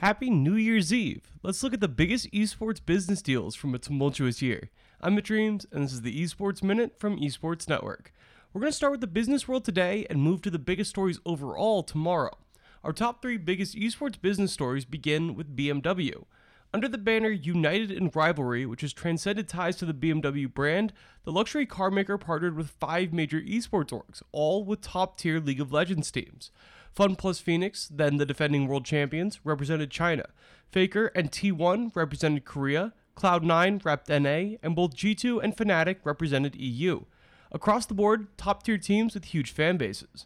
Happy New Year's Eve! Let's look at the biggest esports business deals from a tumultuous year. I'm Mitch Reames, and this is the Esports Minute from Esports Network. We're going to start with the business world today and move to the biggest stories overall tomorrow. Our top three biggest esports business stories begin with BMW. Under the banner United in Rivalry, which has transcended ties to the BMW brand, the luxury car maker partnered with five major esports orgs, all with top tier League of Legends teams. Fun Plus Phoenix, then the defending world champions, represented China. Faker and T1 represented Korea. Cloud9 repped NA, and both G2 and Fnatic represented EU. Across the board, top tier teams with huge fan bases.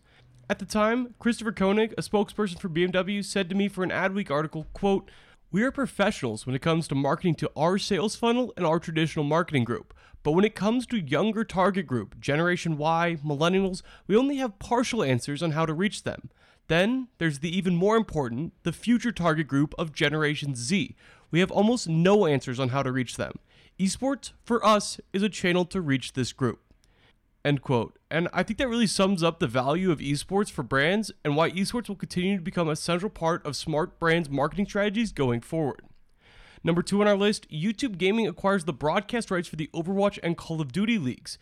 At the time, Christopher Koenig, a spokesperson for BMW, said to me for an Adweek article, quote, we are professionals when it comes to marketing to our sales funnel and our traditional marketing group. But when it comes to younger target group, Generation Y, millennials, we only have partial answers on how to reach them. Then there's the even more important, the future target group of Generation Z. We have almost no answers on how to reach them. Esports, for us, is a channel to reach this group. End quote. And I think that really sums up the value of esports for brands and why esports will continue to become a central part of smart brands' marketing strategies going forward. Number two on our list, YouTube Gaming acquires the broadcast rights for the Overwatch and Call of Duty leagues.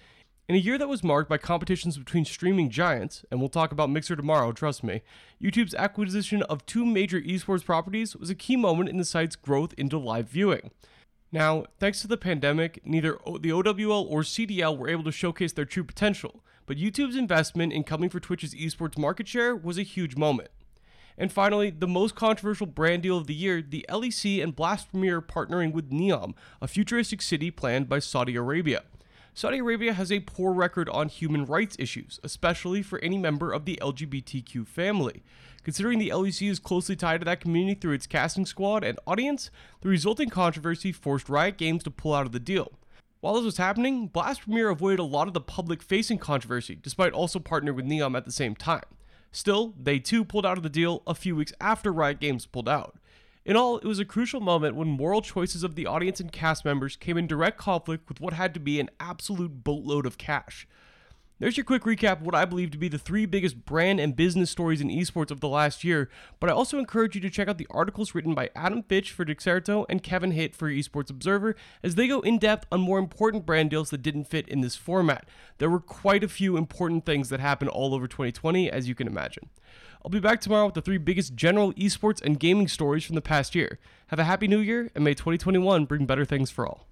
In a year that was marked by competitions between streaming giants, and we'll talk about Mixer tomorrow, trust me, YouTube's acquisition of two major esports properties was a key moment in the site's growth into live viewing. Now, thanks to the pandemic, neither the OWL or CDL were able to showcase their true potential, but YouTube's investment in coming for Twitch's esports market share was a huge moment. And finally, the most controversial brand deal of the year, the LEC and Blast Premier partnering with Neom, a futuristic city planned by Saudi Arabia. Saudi Arabia has a poor record on human rights issues, especially for any member of the LGBTQ family. Considering the LEC is closely tied to that community through its casting squad and audience, the resulting controversy forced Riot Games to pull out of the deal. While this was happening, Blast Premier avoided a lot of the public facing controversy, despite also partnering with Neom at the same time. Still, they too pulled out of the deal a few weeks after Riot Games pulled out. In all, it was a crucial moment when moral choices of the audience and cast members came in direct conflict with what had to be an absolute boatload of cash. There's your quick recap of what I believe to be the three biggest brand and business stories in esports of the last year, but I also encourage you to check out the articles written by Adam Fitch for Dexerto and Kevin Hitt for Esports Observer as they go in depth on more important brand deals that didn't fit in this format. There were quite a few important things that happened all over 2020, as you can imagine. I'll be back tomorrow with the three biggest general esports and gaming stories from the past year. Have a happy new year, and may 2021 bring better things for all.